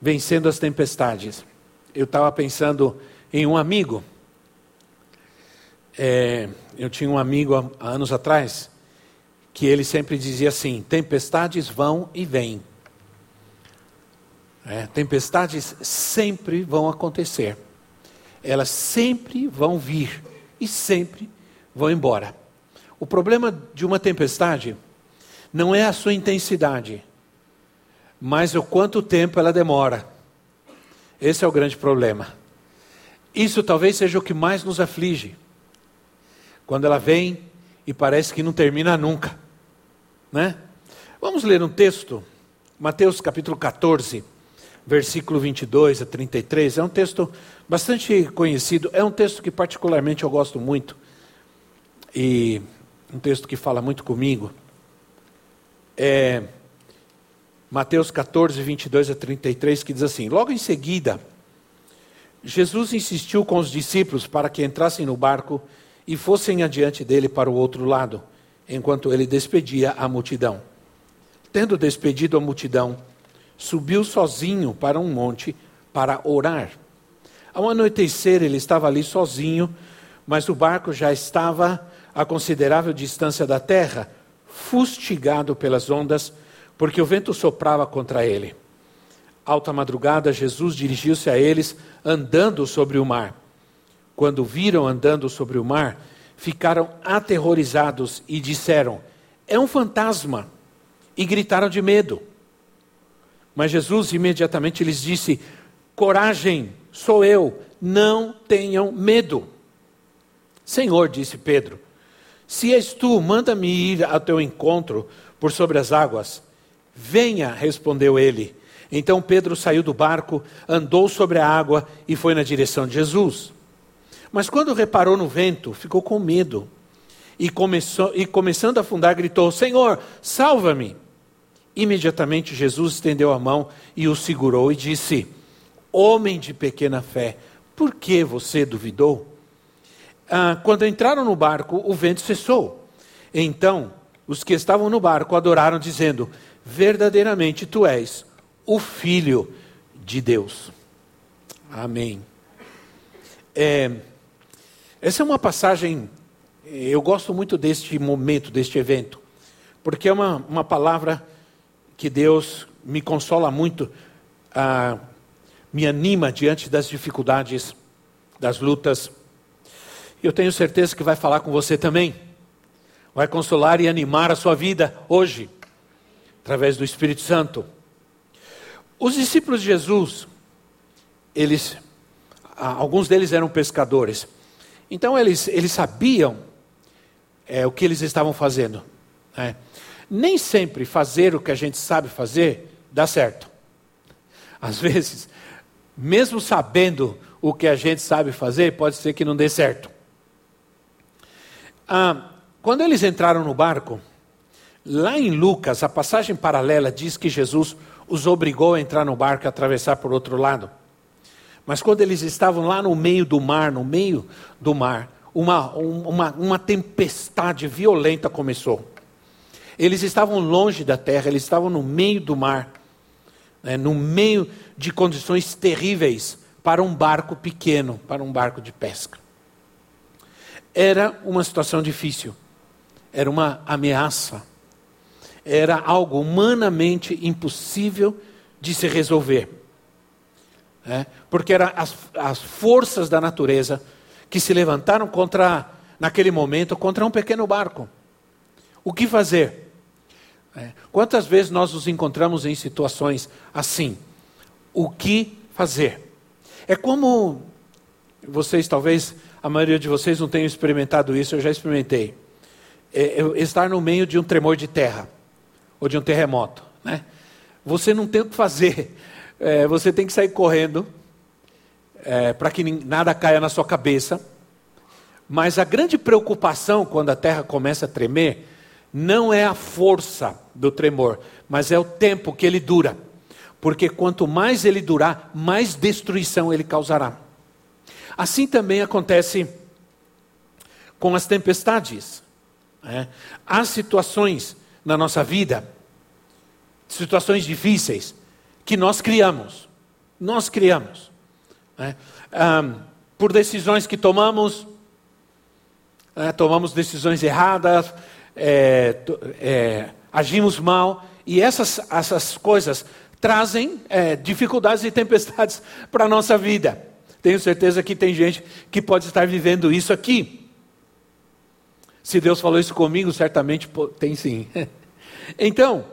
vencendo as tempestades. Eu estava pensando em um amigo. É, eu tinha um amigo há, há anos atrás que ele sempre dizia assim: tempestades vão e vêm. É, tempestades sempre vão acontecer. Elas sempre vão vir e sempre vão embora. O problema de uma tempestade não é a sua intensidade, mas o quanto tempo ela demora. Esse é o grande problema. Isso talvez seja o que mais nos aflige. Quando ela vem e parece que não termina nunca. Né? Vamos ler um texto, Mateus capítulo 14, versículo 22 a 33. É um texto bastante conhecido, é um texto que particularmente eu gosto muito. E um texto que fala muito comigo. É, Mateus 14, 22 a 33, que diz assim: Logo em seguida, Jesus insistiu com os discípulos para que entrassem no barco e fossem adiante dele para o outro lado, enquanto ele despedia a multidão. Tendo despedido a multidão, subiu sozinho para um monte para orar. Ao anoitecer, ele estava ali sozinho, mas o barco já estava a considerável distância da terra, fustigado pelas ondas porque o vento soprava contra ele. Alta madrugada, Jesus dirigiu-se a eles andando sobre o mar. Quando viram andando sobre o mar, ficaram aterrorizados e disseram: É um fantasma! E gritaram de medo. Mas Jesus imediatamente lhes disse: Coragem, sou eu, não tenham medo. Senhor, disse Pedro, se és tu, manda-me ir ao teu encontro por sobre as águas. Venha, respondeu ele. Então Pedro saiu do barco, andou sobre a água e foi na direção de Jesus. Mas quando reparou no vento, ficou com medo. E, começou, e começando a afundar, gritou: Senhor, salva-me! Imediatamente Jesus estendeu a mão e o segurou e disse: Homem de pequena fé, por que você duvidou? Ah, quando entraram no barco, o vento cessou. Então, os que estavam no barco adoraram, dizendo: verdadeiramente tu és o Filho de Deus. Amém. É, essa é uma passagem, eu gosto muito deste momento, deste evento, porque é uma, uma palavra que Deus me consola muito, ah, me anima diante das dificuldades, das lutas. Eu tenho certeza que vai falar com você também, vai consolar e animar a sua vida hoje através do Espírito Santo. Os discípulos de Jesus, eles, alguns deles eram pescadores, então eles, eles sabiam é, o que eles estavam fazendo. Né? Nem sempre fazer o que a gente sabe fazer dá certo. Às vezes, mesmo sabendo o que a gente sabe fazer, pode ser que não dê certo. Ah, quando eles entraram no barco, Lá em Lucas, a passagem paralela diz que Jesus os obrigou a entrar no barco e atravessar por outro lado. Mas quando eles estavam lá no meio do mar, no meio do mar, uma, uma, uma tempestade violenta começou. Eles estavam longe da terra, eles estavam no meio do mar, né, no meio de condições terríveis para um barco pequeno, para um barco de pesca. Era uma situação difícil, era uma ameaça era algo humanamente impossível de se resolver. É, porque eram as, as forças da natureza que se levantaram contra, naquele momento, contra um pequeno barco. O que fazer? É, quantas vezes nós nos encontramos em situações assim? O que fazer? É como vocês, talvez a maioria de vocês não tenham experimentado isso, eu já experimentei. É, é estar no meio de um tremor de terra ou de um terremoto. Né? Você não tem o que fazer. é, você tem que sair correndo é, para que nada caia na sua cabeça. Mas a grande preocupação quando a terra começa a tremer não é a força do tremor, mas é o tempo que ele dura. Porque quanto mais ele durar, mais destruição ele causará. Assim também acontece com as tempestades. Né? Há situações na nossa vida, situações difíceis, que nós criamos. Nós criamos. Né? Um, por decisões que tomamos, né? tomamos decisões erradas, é, é, agimos mal, e essas, essas coisas trazem é, dificuldades e tempestades para a nossa vida. Tenho certeza que tem gente que pode estar vivendo isso aqui. Se Deus falou isso comigo, certamente tem sim. Então,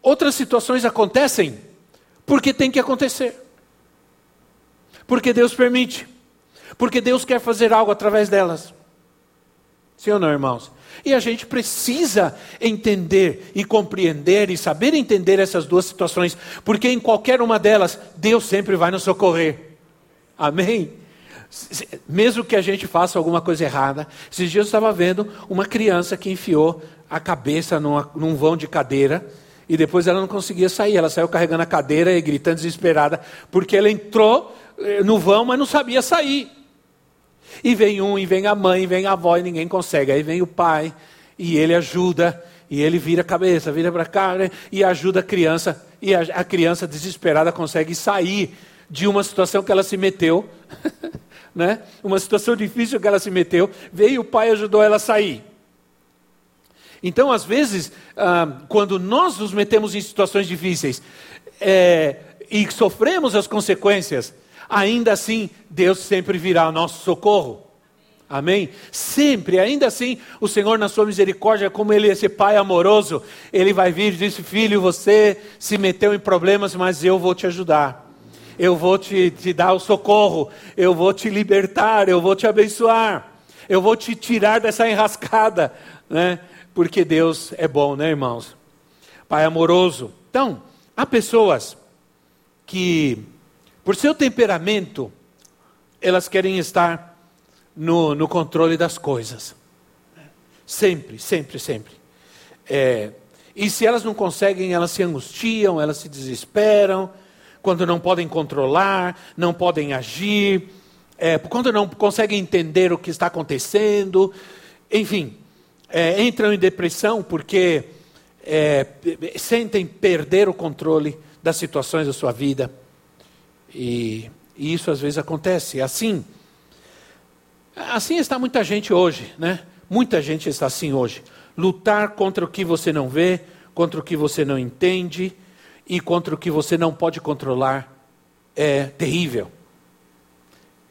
outras situações acontecem porque tem que acontecer. Porque Deus permite. Porque Deus quer fazer algo através delas. Sim ou não, irmãos? E a gente precisa entender e compreender e saber entender essas duas situações, porque em qualquer uma delas, Deus sempre vai nos socorrer. Amém? Mesmo que a gente faça alguma coisa errada. Esses dias eu estava vendo uma criança que enfiou a cabeça numa, num vão de cadeira e depois ela não conseguia sair. Ela saiu carregando a cadeira e gritando desesperada, porque ela entrou eh, no vão, mas não sabia sair. E vem um, e vem a mãe, e vem a avó, e ninguém consegue. Aí vem o pai, e ele ajuda, e ele vira a cabeça, vira para cá, né? e ajuda a criança. E a, a criança desesperada consegue sair de uma situação que ela se meteu, né? uma situação difícil que ela se meteu. Veio o pai ajudou ela a sair. Então, às vezes, ah, quando nós nos metemos em situações difíceis é, e sofremos as consequências, ainda assim Deus sempre virá ao nosso socorro. Amém? Sempre, ainda assim, o Senhor, na sua misericórdia, como Ele é esse Pai amoroso, Ele vai vir e diz: Filho, você se meteu em problemas, mas eu vou te ajudar. Eu vou te, te dar o socorro. Eu vou te libertar. Eu vou te abençoar. Eu vou te tirar dessa enrascada. Né? Porque Deus é bom, né, irmãos? Pai amoroso. Então, há pessoas que por seu temperamento, elas querem estar no, no controle das coisas. Sempre, sempre, sempre. É, e se elas não conseguem, elas se angustiam, elas se desesperam, quando não podem controlar, não podem agir, é, quando não conseguem entender o que está acontecendo, enfim, é, entram em depressão porque é, sentem perder o controle das situações da sua vida. E, e isso às vezes acontece. Assim, assim está muita gente hoje, né? Muita gente está assim hoje. Lutar contra o que você não vê, contra o que você não entende e contra o que você não pode controlar é terrível.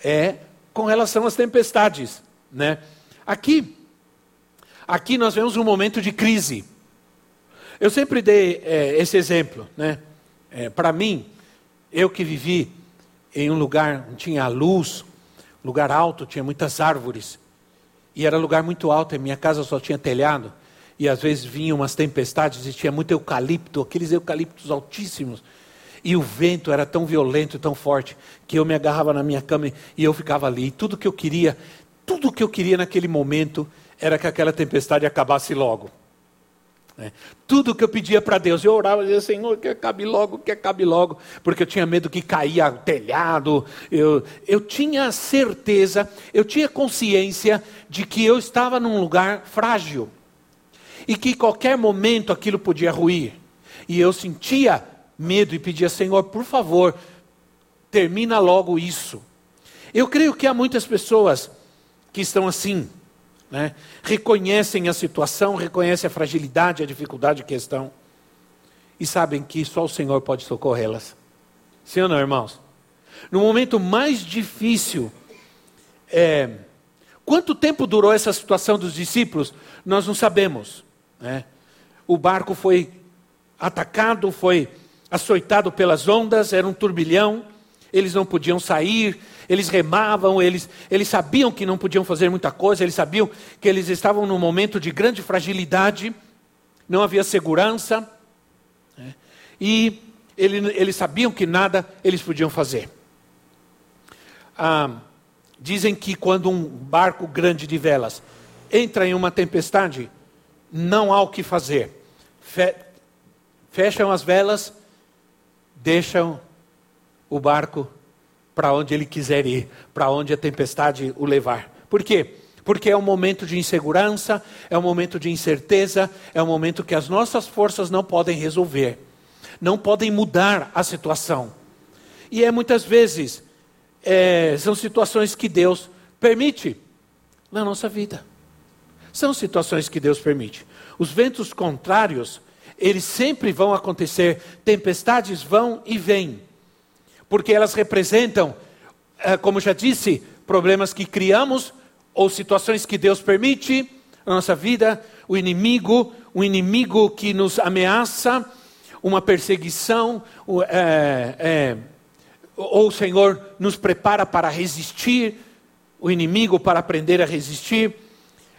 É com relação às tempestades, né? Aqui, aqui nós vemos um momento de crise. Eu sempre dei é, esse exemplo, né? É, Para mim, eu que vivi em um lugar onde tinha luz, lugar alto, tinha muitas árvores, e era lugar muito alto, e minha casa só tinha telhado, e às vezes vinham umas tempestades e tinha muito eucalipto, aqueles eucaliptos altíssimos, e o vento era tão violento e tão forte que eu me agarrava na minha cama e eu ficava ali. E tudo que eu queria, tudo que eu queria naquele momento era que aquela tempestade acabasse logo. Né? Tudo que eu pedia para Deus, eu orava e dizia, Senhor, que acabe logo, que acabe logo, porque eu tinha medo que caía o telhado, eu, eu tinha certeza, eu tinha consciência de que eu estava num lugar frágil, e que qualquer momento aquilo podia ruir, e eu sentia medo e pedia, Senhor, por favor, termina logo isso. Eu creio que há muitas pessoas que estão assim, né? reconhecem a situação, reconhecem a fragilidade, a dificuldade que estão e sabem que só o Senhor pode socorrê-las. Sim ou não, irmãos? No momento mais difícil, é, quanto tempo durou essa situação dos discípulos? Nós não sabemos. Né? O barco foi atacado, foi açoitado pelas ondas, era um turbilhão, eles não podiam sair, eles remavam, eles, eles sabiam que não podiam fazer muita coisa, eles sabiam que eles estavam num momento de grande fragilidade, não havia segurança. Né? E eles sabiam que nada eles podiam fazer. Ah, dizem que quando um barco grande de velas entra em uma tempestade, não há o que fazer. Fe fecham as velas, deixam o barco para onde ele quiser ir, para onde a tempestade o levar. Por quê? Porque é um momento de insegurança, é um momento de incerteza, é um momento que as nossas forças não podem resolver, não podem mudar a situação. E é muitas vezes, é, são situações que Deus permite na nossa vida. São situações que Deus permite. Os ventos contrários, eles sempre vão acontecer, tempestades vão e vêm, porque elas representam, é, como já disse, problemas que criamos ou situações que Deus permite na nossa vida, o inimigo, o inimigo que nos ameaça, uma perseguição, é, é, ou o Senhor nos prepara para resistir, o inimigo para aprender a resistir.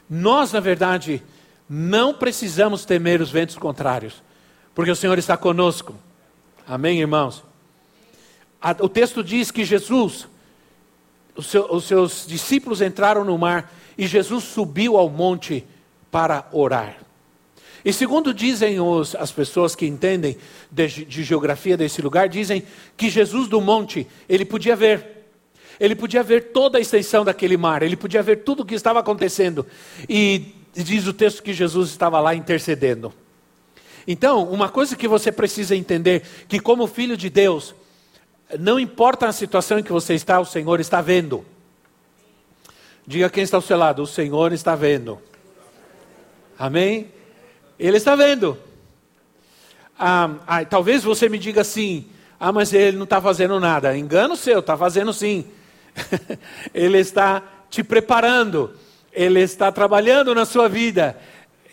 Nós, na verdade, não precisamos temer os ventos contrários, porque o Senhor está conosco. Amém, irmãos? O texto diz que Jesus, os, seus, os seus discípulos entraram no mar e Jesus subiu ao monte para orar. E segundo dizem os, as pessoas que entendem de, de, geografia desse lugar, dizem que Jesus do monte, ele podia ver. Ele podia ver toda a extensão daquele mar, ele podia ver tudo o que estava acontecendo. E diz o texto que Jesus estava lá intercedendo. Então, uma coisa que você precisa entender, que como filho de Deus, não importa a situação em que você está, o Senhor está vendo. Diga quem está ao seu lado: o Senhor está vendo. Amém? Ele está vendo. Ah, ah, talvez você me diga assim: ah, mas ele não está fazendo nada. Engano seu, está fazendo sim. ele está te preparando, ele está trabalhando na sua vida,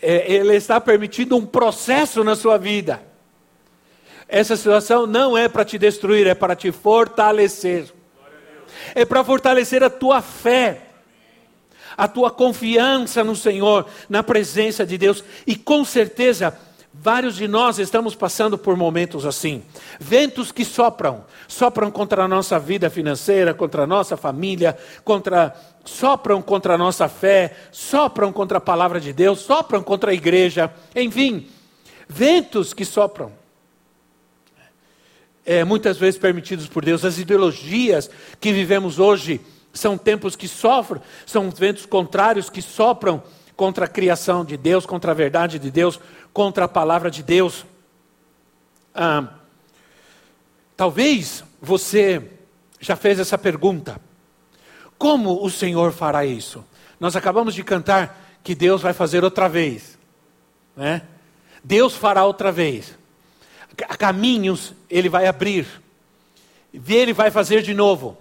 é, ele está permitindo um processo na sua vida. Essa situação não é para te destruir, é para te fortalecer. É para fortalecer a tua fé, a tua confiança no Senhor, na presença de Deus. E com certeza, vários de nós estamos passando por momentos assim. Ventos que sopram, sopram contra a nossa vida financeira, contra a nossa família, contra sopram contra a nossa fé, sopram contra a palavra de Deus, sopram contra a igreja, enfim, ventos que sopram é, muitas vezes permitidos por Deus. As ideologias que vivemos hoje são tempos que sofrem, são ventos contrários que sopram contra a criação de Deus, contra a verdade de Deus, contra a palavra de Deus. Ah, talvez você já fez essa pergunta: como o Senhor fará isso? Nós acabamos de cantar que Deus vai fazer outra vez, né? Deus fará outra vez caminhos ele vai abrir, ele vai fazer de novo.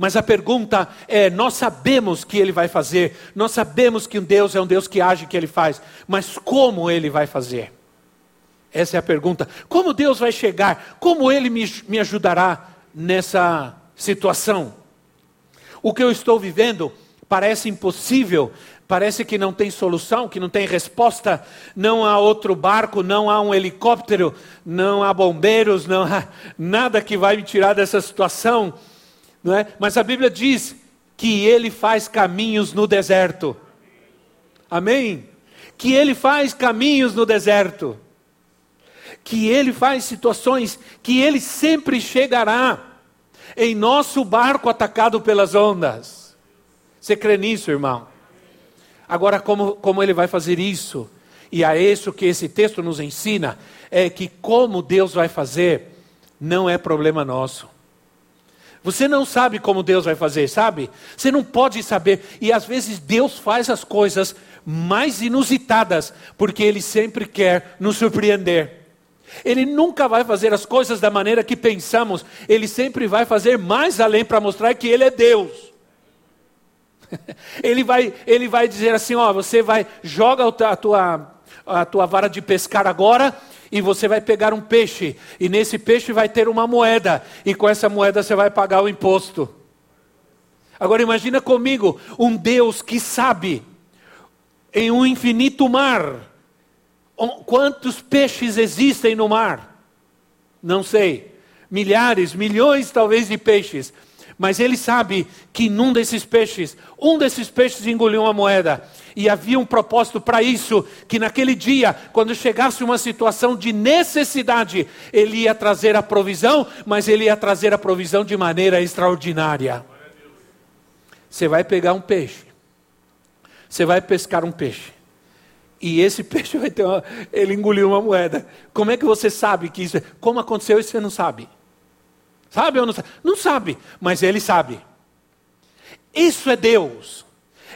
Mas a pergunta é: nós sabemos que ele vai fazer, nós sabemos que um Deus é um Deus que age, que ele faz, mas como ele vai fazer? Essa é a pergunta. Como Deus vai chegar? Como ele me, me ajudará nessa situação? O que eu estou vivendo parece impossível, parece que não tem solução, que não tem resposta, não há outro barco, não há um helicóptero, não há bombeiros, não há nada que vai me tirar dessa situação, não é? Mas a Bíblia diz que ele faz caminhos no deserto. Amém? Que ele faz caminhos no deserto. Que ele faz situações que ele sempre chegará em nosso barco atacado pelas ondas. Você crê nisso, irmão? Agora, como, como ele vai fazer isso? E a isso que esse texto nos ensina é que como Deus vai fazer não é problema nosso. Você não sabe como Deus vai fazer, sabe? Você não pode saber. E às vezes Deus faz as coisas mais inusitadas, porque Ele sempre quer nos surpreender. Ele nunca vai fazer as coisas da maneira que pensamos, Ele sempre vai fazer mais além para mostrar que Ele é Deus. ele, vai, ele vai dizer assim: ó, você vai, joga a tua, a tua vara de pescar agora, e você vai pegar um peixe, e nesse peixe vai ter uma moeda, e com essa moeda você vai pagar o imposto. Agora imagina comigo um Deus que sabe em um infinito mar quantos peixes existem no mar. Não sei. Milhares, milhões talvez de peixes. Mas ele sabe que num desses peixes, um desses peixes engoliu uma moeda. E havia um propósito para isso: que naquele dia, quando chegasse uma situação de necessidade, ele ia trazer a provisão, mas ele ia trazer a provisão de maneira extraordinária. Você vai pegar um peixe, você vai pescar um peixe. E esse peixe vai ter uma, ele engoliu uma moeda. Como é que você sabe que isso? Como aconteceu isso você não sabe? Sabe ou não sabe? Não sabe, mas ele sabe. Isso é Deus.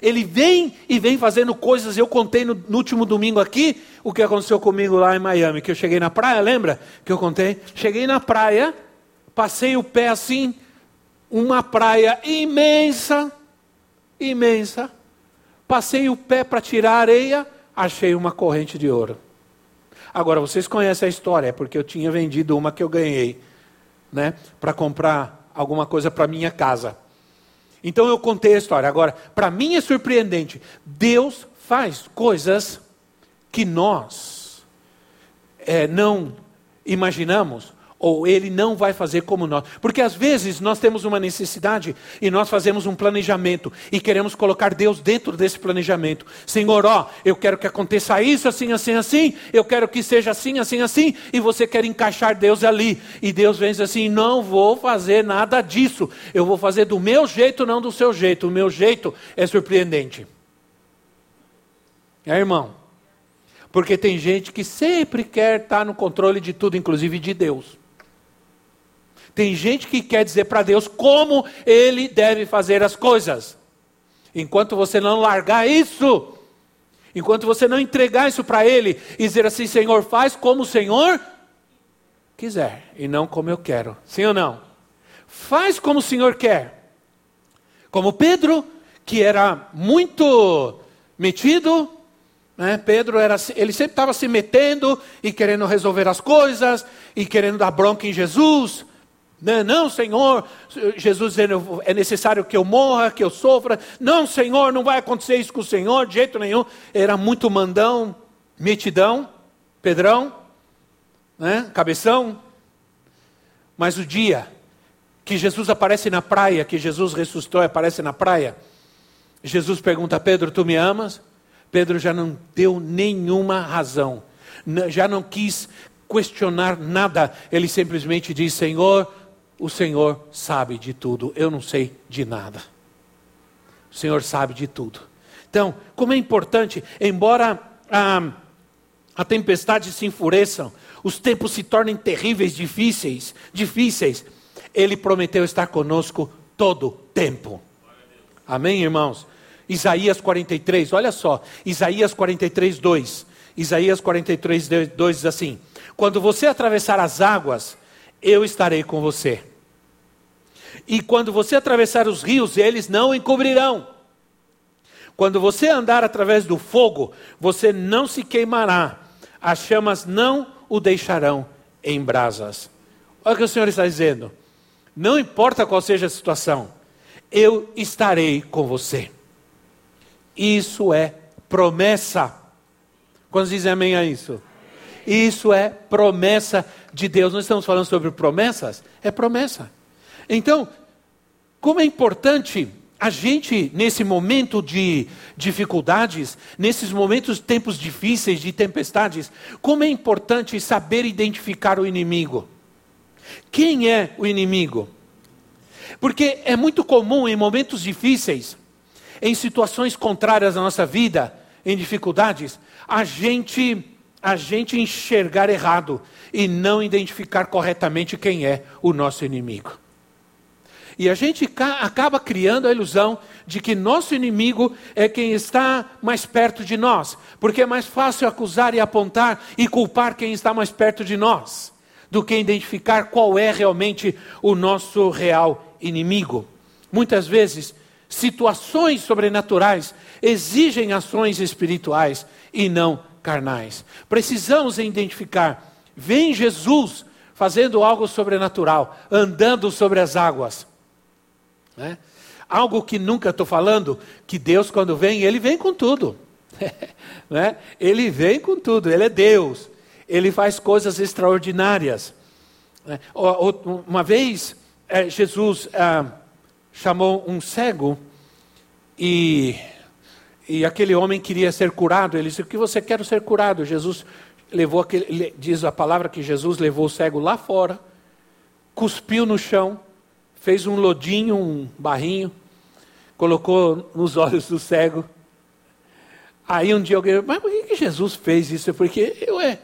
Ele vem e vem fazendo coisas. Eu contei no, no, último domingo aqui o que aconteceu comigo lá em Miami, que eu cheguei na praia, lembra que eu contei? Cheguei na praia, passei o pé assim, uma praia imensa, imensa. Passei o pé para tirar areia, achei uma corrente de ouro. Agora vocês conhecem a história, é porque eu tinha vendido uma que eu ganhei né, para comprar alguma coisa para minha casa. Então eu contei a história. Agora, para mim é surpreendente. Deus faz coisas que nós é, não imaginamos ou ele não vai fazer como nós. Porque às vezes nós temos uma necessidade e nós fazemos um planejamento e queremos colocar Deus dentro desse planejamento. Senhor, ó, eu quero que aconteça isso, assim, assim, assim, eu quero que seja assim, assim, assim, e você quer encaixar Deus ali. E Deus vem assim: não vou fazer nada disso, eu vou fazer do meu jeito, não do seu jeito. O meu jeito é surpreendente. É, irmão? Porque tem gente que sempre quer estar no controle de tudo, inclusive de Deus. Tem gente que quer dizer para Deus como ele deve fazer as coisas. Enquanto você não largar isso, enquanto você não entregar isso para ele e dizer assim: Senhor, faz como o Senhor quiser e não como eu quero. Sim ou não? Faz como o Senhor quer. Como Pedro, que era muito metido, né? Pedro era, ele sempre estava se metendo e querendo resolver as coisas e querendo dar bronca em Jesus. Não, não, Senhor, Jesus dizendo, é necessário que eu morra, que eu sofra. Não, Senhor, não vai acontecer isso com o Senhor, de jeito nenhum. Era muito mandão, metidão, pedrão, né? cabeção. Mas o dia que Jesus aparece na praia, que Jesus ressuscitou e aparece na praia, Jesus pergunta a Pedro: Tu me amas? Pedro já não deu nenhuma razão, já não quis questionar nada, ele simplesmente diz: Senhor, o Senhor sabe de tudo, eu não sei de nada. O Senhor sabe de tudo. Então, como é importante, embora a, a tempestade se enfureçam, os tempos se tornem terríveis, difíceis, difíceis, Ele prometeu estar conosco todo tempo. Amém, irmãos? Isaías 43, olha só, Isaías 43, 2. Isaías 43, 2 diz assim: Quando você atravessar as águas, eu estarei com você. E quando você atravessar os rios, eles não encobrirão. Quando você andar através do fogo, você não se queimará, as chamas não o deixarão em brasas. Olha o que o Senhor está dizendo. Não importa qual seja a situação, eu estarei com você. Isso é promessa. Quando dizem amém a isso? Isso é promessa de Deus. Nós estamos falando sobre promessas? É promessa. Então, como é importante a gente, nesse momento de dificuldades, nesses momentos, tempos difíceis, de tempestades, como é importante saber identificar o inimigo. Quem é o inimigo? Porque é muito comum em momentos difíceis, em situações contrárias à nossa vida, em dificuldades, a gente a gente enxergar errado e não identificar corretamente quem é o nosso inimigo. E a gente acaba criando a ilusão de que nosso inimigo é quem está mais perto de nós, porque é mais fácil acusar e apontar e culpar quem está mais perto de nós, do que identificar qual é realmente o nosso real inimigo. Muitas vezes, situações sobrenaturais exigem ações espirituais e não carnais. Precisamos identificar, vem Jesus fazendo algo sobrenatural, andando sobre as águas. Né? Algo que nunca estou falando, que Deus, quando vem, Ele vem com tudo. né? Ele vem com tudo, Ele é Deus. Ele faz coisas extraordinárias. É, uma vez, é, Jesus ah, chamou um cego e, e aquele homem queria ser curado. Ele disse: O que você quer ser curado? Jesus levou aquele, diz a palavra que Jesus levou o cego lá fora, cuspiu no chão, fez um lodinho, um barrinho, colocou nos olhos do cego. Aí um dia alguém, mas por que Jesus fez isso? Porque, ué,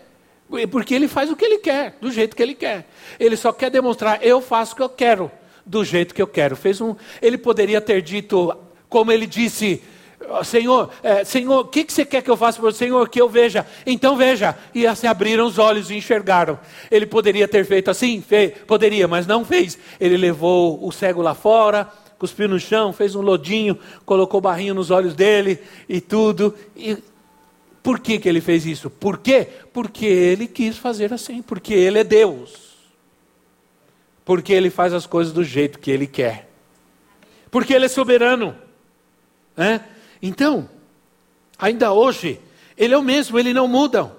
porque ele faz o que ele quer, do jeito que ele quer. Ele só quer demonstrar, eu faço o que eu quero, do jeito que eu quero. Fez um, ele poderia ter dito, como ele disse, Senhor, é, Senhor, o que, que você quer que eu faça para o Senhor? Que eu veja. Então veja. E se abriram os olhos e enxergaram. Ele poderia ter feito assim? Fe poderia, mas não fez. Ele levou o cego lá fora, cuspiu no chão, fez um lodinho, colocou barrinho nos olhos dele e tudo. E por que, que ele fez isso? Por quê? Porque ele quis fazer assim, porque ele é Deus. Porque ele faz as coisas do jeito que ele quer. Porque ele é soberano. Né? Então, ainda hoje, ele é o mesmo, ele não muda.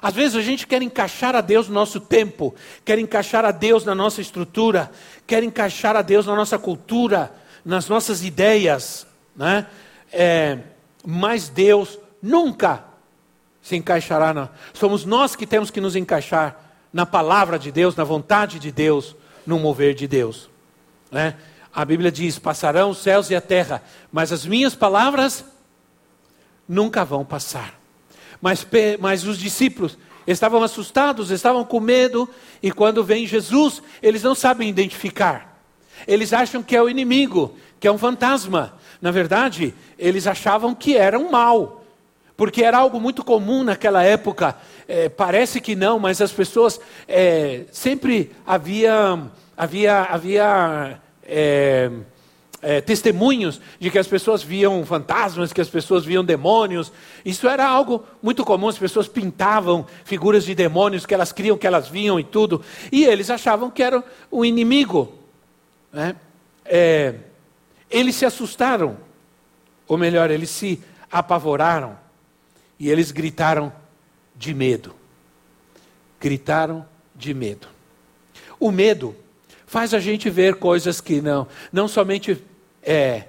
Às vezes a gente quer encaixar a Deus no nosso tempo, quer encaixar a Deus na nossa estrutura, quer encaixar a Deus na nossa cultura, nas nossas ideias, né? É, mas Deus nunca se encaixará. Na... Somos nós que temos que nos encaixar na palavra de Deus, na vontade de Deus, no mover de Deus. Né? A Bíblia diz: passarão os céus e a terra, mas as minhas palavras nunca vão passar. Mas, mas os discípulos estavam assustados, estavam com medo, e quando vem Jesus, eles não sabem identificar. Eles acham que é o inimigo, que é um fantasma. Na verdade, eles achavam que era um mal, porque era algo muito comum naquela época. É, parece que não, mas as pessoas é, sempre havia, havia, havia é, é, testemunhos de que as pessoas viam fantasmas, que as pessoas viam demônios. Isso era algo muito comum, as pessoas pintavam figuras de demônios que elas criam que elas viam e tudo. E eles achavam que era o inimigo. Né? É, eles se assustaram, ou melhor, eles se apavoraram e eles gritaram de medo. Gritaram de medo. O medo faz a gente ver coisas que não, não somente é,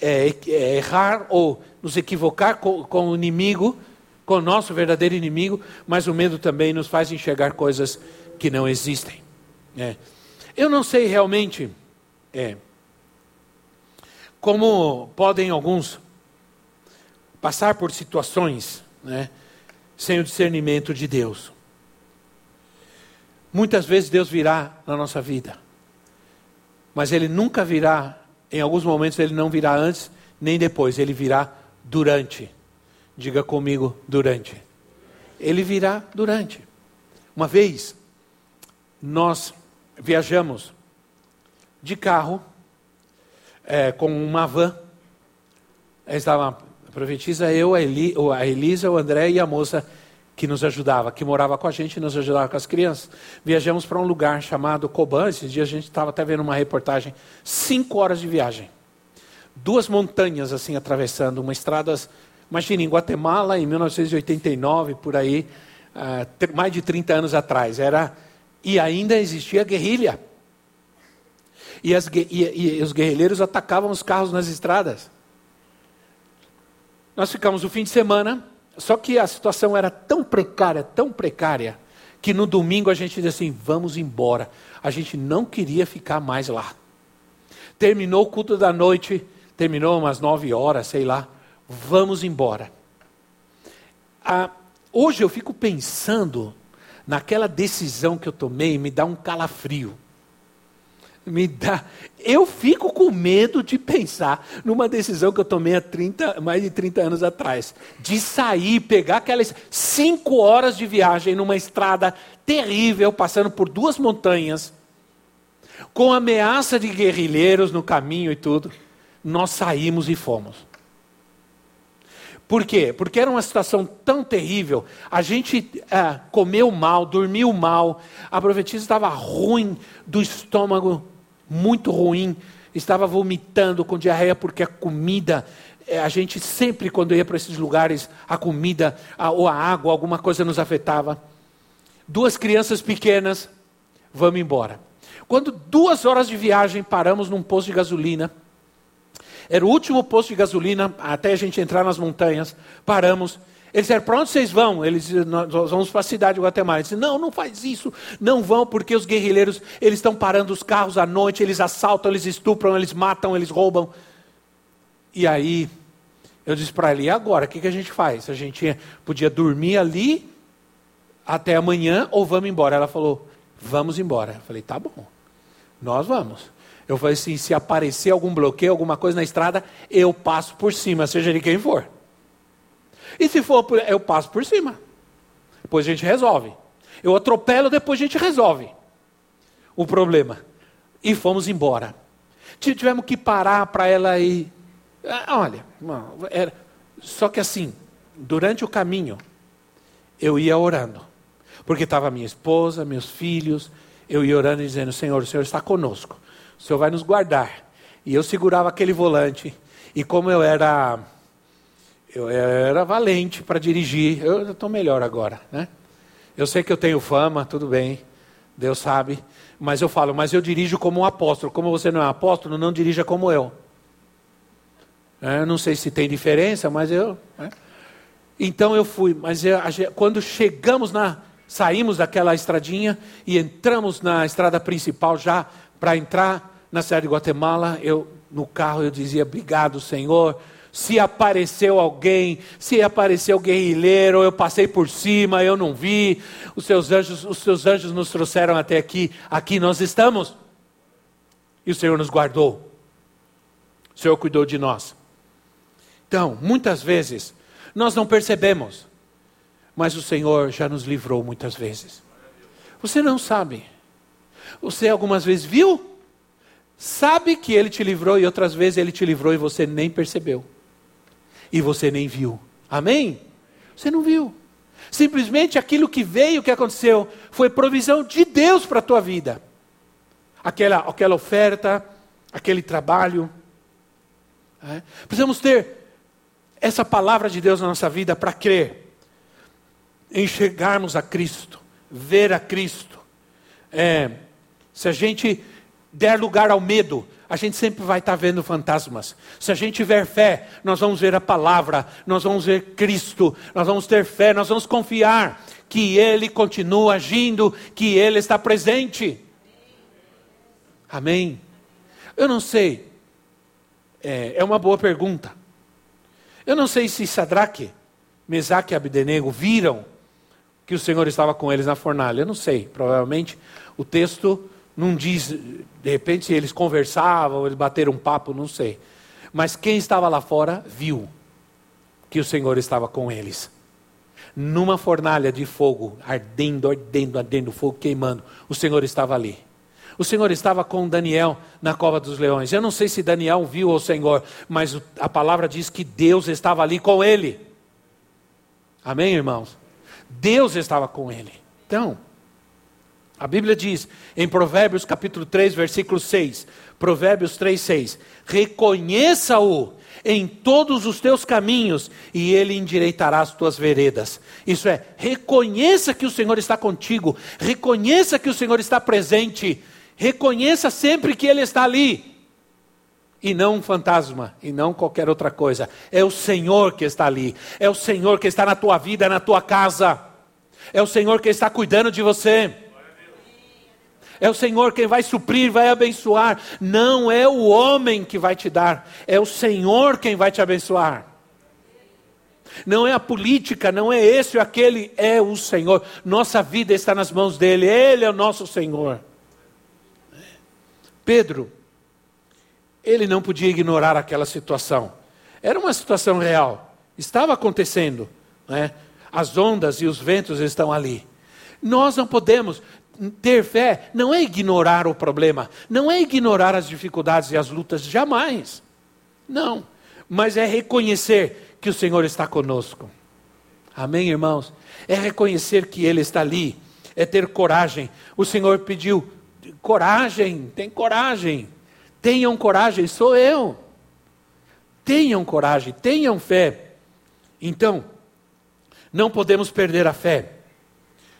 é, é errar ou nos equivocar com, com o inimigo, com o nosso verdadeiro inimigo, mas o medo também nos faz enxergar coisas que não existem. É. Eu não sei realmente é, como podem alguns passar por situações né, sem o discernimento de Deus. Muitas vezes Deus virá na nossa vida, mas Ele nunca virá, em alguns momentos Ele não virá antes nem depois, Ele virá durante. Diga comigo, durante. Ele virá durante. Uma vez, nós viajamos de carro é, com uma van. Estava a profetisa, eu, a, Eli, a Elisa, o André e a moça que nos ajudava, que morava com a gente e nos ajudava com as crianças. Viajamos para um lugar chamado Coban. Esses dias a gente estava até vendo uma reportagem. Cinco horas de viagem. Duas montanhas assim atravessando, uma estrada. Imagina, em Guatemala, em 1989, por aí, uh, mais de 30 anos atrás. Era, e ainda existia guerrilha. E, as, e, e os guerrilheiros atacavam os carros nas estradas. Nós ficamos o fim de semana só que a situação era tão precária, tão precária, que no domingo a gente disse assim: vamos embora. A gente não queria ficar mais lá. Terminou o culto da noite, terminou umas nove horas, sei lá. Vamos embora. Ah, hoje eu fico pensando naquela decisão que eu tomei, me dá um calafrio me dá. Eu fico com medo de pensar numa decisão que eu tomei há 30, mais de 30 anos atrás. De sair, pegar aquelas cinco horas de viagem numa estrada terrível, passando por duas montanhas, com ameaça de guerrilheiros no caminho e tudo. Nós saímos e fomos. Por quê? Porque era uma situação tão terrível. A gente é, comeu mal, dormiu mal. A profetisa estava ruim do estômago muito ruim, estava vomitando com diarreia porque a comida, eh, a gente sempre quando ia para esses lugares, a comida a, ou a água, alguma coisa nos afetava. Duas crianças pequenas, vamos embora. Quando duas horas de viagem paramos num posto de gasolina, era o último posto de gasolina até a gente entrar nas montanhas, paramos. Eles disseram, para onde vocês vão? Eles nós vamos para a cidade de Guatemala. Eles disseram, não, não faz isso, não vão, porque os guerrilheiros, eles estão parando os carros à noite, eles assaltam, eles estupram, eles matam, eles roubam. E aí, eu disse para ele, e agora, o que, que a gente faz? A gente podia dormir ali até amanhã ou vamos embora? Ela falou, vamos embora. Eu falei, tá bom, nós vamos. Eu falei assim, se aparecer algum bloqueio, alguma coisa na estrada, eu passo por cima, seja de quem for. E se for, eu passo por cima. Depois a gente resolve. Eu atropelo, depois a gente resolve o problema. E fomos embora. Tivemos que parar para ela ir. Ah, olha, era... só que assim, durante o caminho, eu ia orando. Porque estava minha esposa, meus filhos, eu ia orando e dizendo: Senhor, o Senhor está conosco, o Senhor vai nos guardar. E eu segurava aquele volante, e como eu era eu era valente para dirigir. Eu estou melhor agora, né? Eu sei que eu tenho fama, tudo bem, Deus sabe. Mas eu falo, mas eu dirijo como um apóstolo. Como você não é apóstolo, não dirija como eu. É, eu não sei se tem diferença, mas eu. Né? Então eu fui. Mas eu, quando chegamos na. Saímos daquela estradinha e entramos na estrada principal já para entrar na cidade de Guatemala. Eu, no carro, eu dizia: Obrigado, Senhor se apareceu alguém, se apareceu guerrilheiro, eu passei por cima, eu não vi, os seus anjos, os seus anjos nos trouxeram até aqui, aqui nós estamos. E o Senhor nos guardou. O Senhor cuidou de nós. Então, muitas vezes, nós não percebemos, mas o Senhor já nos livrou muitas vezes. Você não sabe. Você algumas vezes viu, sabe que Ele te livrou e outras vezes Ele te livrou e você nem percebeu e você nem viu. Amém? Você não viu. Simplesmente aquilo que veio, que aconteceu, foi provisão de Deus para a tua vida. Aquela, aquela oferta, aquele trabalho. É? Precisamos ter essa palavra de Deus na nossa vida para crer, enxergarmos a Cristo, ver a Cristo. É, se a gente der lugar ao medo, a gente sempre vai estar vendo fantasmas. Se a gente tiver fé, nós vamos ver a palavra, nós vamos ver Cristo, nós vamos ter fé, nós vamos confiar que Ele continua agindo, que Ele está presente. Amém? Eu não sei, é, é uma boa pergunta. Eu não sei se Sadraque, Mesaque e Abdenego viram que o Senhor estava com eles na fornalha. Eu não sei, provavelmente o texto não diz, de repente, eles conversavam, eles bateram um papo, não sei. Mas quem estava lá fora viu que o Senhor estava com eles. Numa fornalha de fogo, ardendo, ardendo, ardendo, fogo queimando, o Senhor estava ali. O Senhor estava com Daniel na cova dos leões. Eu não sei se Daniel viu o Senhor, mas a palavra diz que Deus estava ali com ele. Amém, irmãos? Deus estava com ele. Então, a Bíblia diz em Provérbios capítulo 3, versículo 6, Provérbios 3, 6, reconheça-o em todos os teus caminhos e ele endireitará as tuas veredas. Isso é, reconheça que o Senhor está contigo, reconheça que o Senhor está presente, reconheça sempre que ele está ali. E não um fantasma, e não qualquer outra coisa. É o Senhor que está ali, é o Senhor que está na tua vida, na tua casa, é o Senhor que está cuidando de você. É o Senhor quem vai suprir, vai abençoar. Não é o homem que vai te dar, é o Senhor quem vai te abençoar. Não é a política, não é esse ou aquele, é o Senhor. Nossa vida está nas mãos dele, ele é o nosso Senhor. Pedro, ele não podia ignorar aquela situação. Era uma situação real, estava acontecendo. Né? As ondas e os ventos estão ali. Nós não podemos, ter fé não é ignorar o problema, não é ignorar as dificuldades e as lutas, jamais. Não. Mas é reconhecer que o Senhor está conosco. Amém, irmãos? É reconhecer que Ele está ali, é ter coragem. O Senhor pediu coragem, tem coragem. Tenham coragem, sou eu. Tenham coragem, tenham fé. Então, não podemos perder a fé.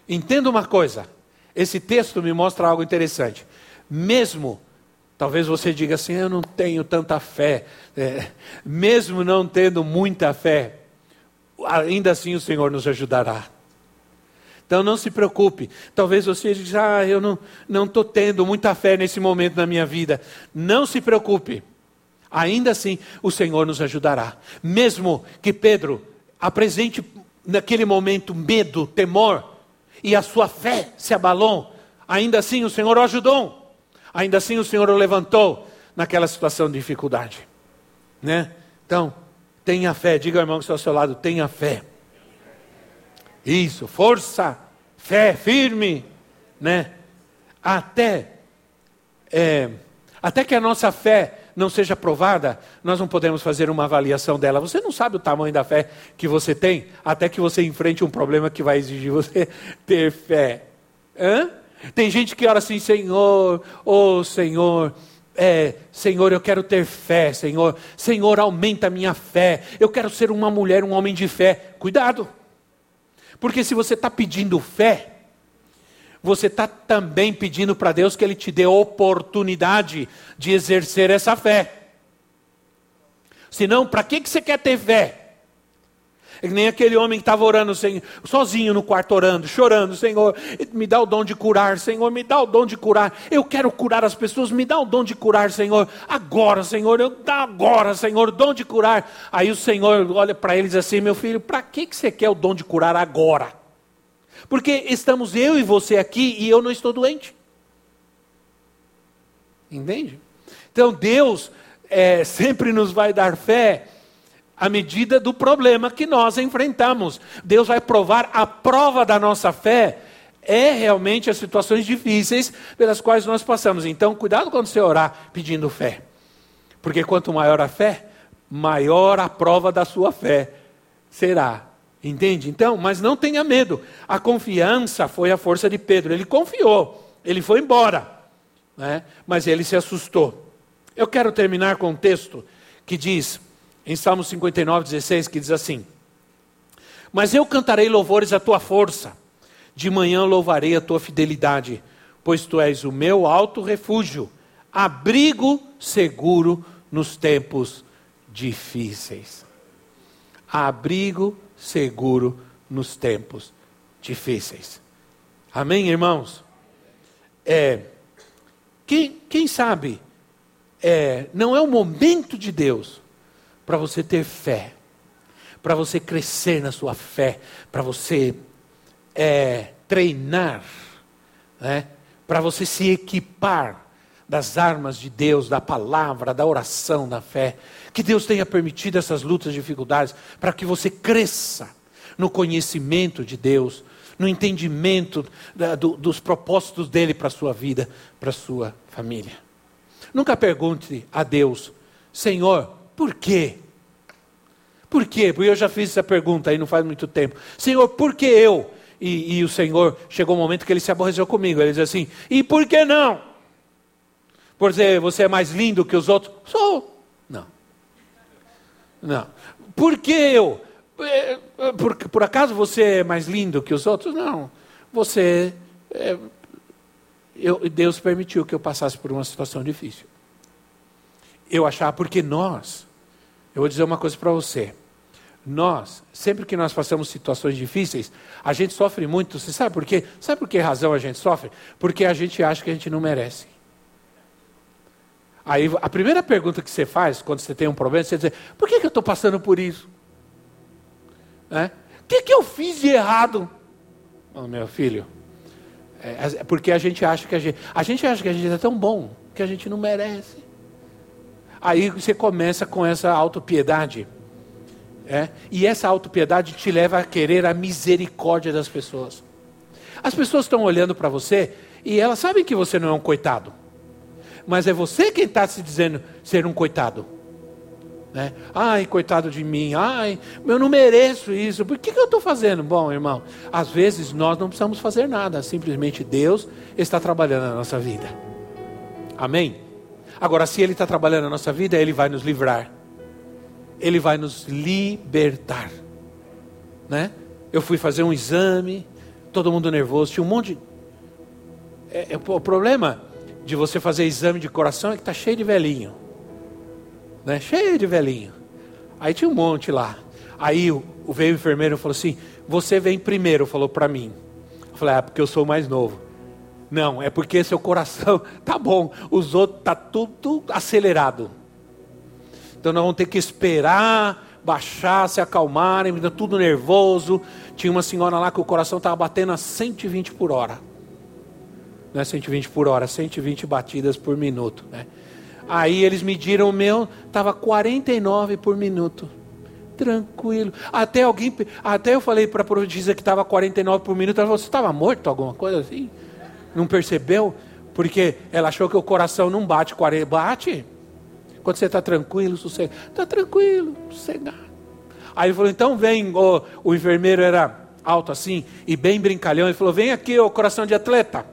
Entenda uma coisa: esse texto me mostra algo interessante. Mesmo, talvez você diga assim, eu não tenho tanta fé, é, mesmo não tendo muita fé, ainda assim o Senhor nos ajudará. Então não se preocupe. Talvez você diga, ah, eu não estou tendo muita fé nesse momento na minha vida. Não se preocupe. Ainda assim o Senhor nos ajudará. Mesmo que Pedro apresente naquele momento medo, temor, e a sua fé se abalou, ainda assim o Senhor o ajudou. Ainda assim o Senhor o levantou naquela situação de dificuldade. Né? Então, tenha fé. Diga ao irmão que está ao seu lado, tenha fé. Isso, força, fé firme, né? Até, é, até que a nossa fé não seja provada, nós não podemos fazer uma avaliação dela. Você não sabe o tamanho da fé que você tem, até que você enfrente um problema que vai exigir você ter fé. Hã? Tem gente que ora assim, Senhor, oh Senhor, é, Senhor, eu quero ter fé, Senhor, Senhor, aumenta a minha fé, eu quero ser uma mulher, um homem de fé. Cuidado! Porque se você está pedindo fé, você está também pedindo para Deus que Ele te dê oportunidade de exercer essa fé. Senão, para que, que você quer ter fé? É nem aquele homem que estava orando sozinho no quarto, orando, chorando: Senhor, me dá o dom de curar, Senhor, me dá o dom de curar. Eu quero curar as pessoas, me dá o dom de curar, Senhor. Agora, Senhor, eu dá agora, Senhor, o dom de curar. Aí o Senhor olha para eles assim: Meu filho, para que, que você quer o dom de curar agora? Porque estamos eu e você aqui e eu não estou doente. Entende? Então Deus é, sempre nos vai dar fé à medida do problema que nós enfrentamos. Deus vai provar a prova da nossa fé é realmente as situações difíceis pelas quais nós passamos. Então, cuidado quando você orar pedindo fé. Porque quanto maior a fé, maior a prova da sua fé será. Entende? Então, mas não tenha medo. A confiança foi a força de Pedro. Ele confiou, ele foi embora, né? mas ele se assustou. Eu quero terminar com um texto que diz: em Salmo 59, 16, que diz assim: Mas eu cantarei louvores à tua força, de manhã louvarei a tua fidelidade, pois tu és o meu alto refúgio, abrigo seguro nos tempos difíceis. Abrigo seguro nos tempos difíceis. Amém, irmãos? É, quem, quem sabe, é, não é o momento de Deus para você ter fé, para você crescer na sua fé, para você é, treinar, né? para você se equipar das armas de Deus, da palavra, da oração, da fé. Que Deus tenha permitido essas lutas e dificuldades para que você cresça no conhecimento de Deus, no entendimento da, do, dos propósitos dele para a sua vida, para a sua família. Nunca pergunte a Deus, Senhor, por quê? Por quê? Porque eu já fiz essa pergunta aí não faz muito tempo. Senhor, por que eu? E, e o Senhor chegou um momento que ele se aborreceu comigo. Ele diz assim: E por que não? Por dizer, você é mais lindo que os outros? Sou. Não. Não. Por que eu? É, é, por, por acaso você é mais lindo que os outros? Não. Você. É, eu, Deus permitiu que eu passasse por uma situação difícil. Eu achava, porque nós eu vou dizer uma coisa para você. Nós, sempre que nós passamos situações difíceis, a gente sofre muito. Você sabe por quê? Sabe por que razão a gente sofre? Porque a gente acha que a gente não merece. Aí a primeira pergunta que você faz quando você tem um problema, você diz: por que, que eu estou passando por isso? É? O que, que eu fiz de errado? Oh, meu filho, é, é porque a gente acha que a gente, a gente acha que a gente é tão bom que a gente não merece. Aí você começa com essa autopiedade. É? E essa autopiedade te leva a querer a misericórdia das pessoas. As pessoas estão olhando para você e elas sabem que você não é um coitado. Mas é você quem está se dizendo ser um coitado. Né? Ai, coitado de mim. Ai, eu não mereço isso. Por que, que eu estou fazendo? Bom, irmão, às vezes nós não precisamos fazer nada. Simplesmente Deus está trabalhando na nossa vida. Amém? Agora, se Ele está trabalhando na nossa vida, Ele vai nos livrar. Ele vai nos libertar. Né? Eu fui fazer um exame, todo mundo nervoso, tinha um monte de... é, é, o problema de você fazer exame de coração é que está cheio de velhinho. Né? Cheio de velhinho. Aí tinha um monte lá. Aí o, veio o enfermeiro e falou assim: Você vem primeiro, falou para mim. Eu falei: Ah, porque eu sou mais novo. Não, é porque seu coração tá bom, os outros tá tudo acelerado. Então nós vamos ter que esperar baixar, se acalmarem, tudo nervoso. Tinha uma senhora lá que o coração estava batendo a 120 por hora. Não é 120 por hora, 120 batidas por minuto. Né? Aí eles mediram o meu, estava 49 por minuto. Tranquilo. Até alguém, até eu falei para a profetisa que estava 49 por minuto, ela falou: Você estava morto, alguma coisa assim? Não percebeu? Porque ela achou que o coração não bate 40. Bate. Quando você está tranquilo, sossegado. Está tranquilo, sossegado. Aí ele falou: Então vem. O, o enfermeiro era alto assim e bem brincalhão. Ele falou: Vem aqui, o coração de atleta.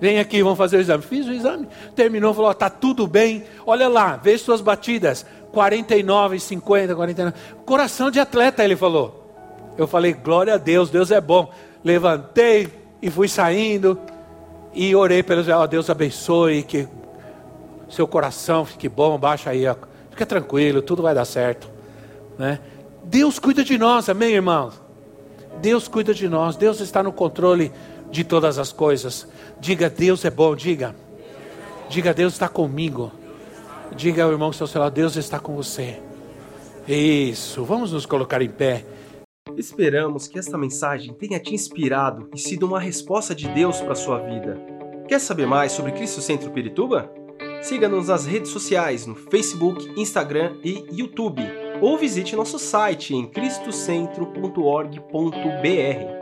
Vem aqui, vamos fazer o exame. Fiz o exame. Terminou, falou: Está tudo bem. Olha lá, vê suas batidas. 49, 50, 49. Coração de atleta, ele falou. Eu falei: Glória a Deus, Deus é bom. Levantei e fui saindo. E orei pelos. Oh, Deus abençoe, que seu coração fique bom, baixa aí. Ó. Fica tranquilo, tudo vai dar certo. Né? Deus cuida de nós, amém, irmãos? Deus cuida de nós, Deus está no controle de todas as coisas. Diga, Deus é bom, diga. Diga, Deus está comigo. Diga ao irmão que seu lado, Deus está com você. Isso, vamos nos colocar em pé. Esperamos que esta mensagem tenha te inspirado e sido uma resposta de Deus para a sua vida. Quer saber mais sobre Cristo Centro Pirituba? Siga-nos nas redes sociais no Facebook, Instagram e YouTube. Ou visite nosso site em cristocentro.org.br.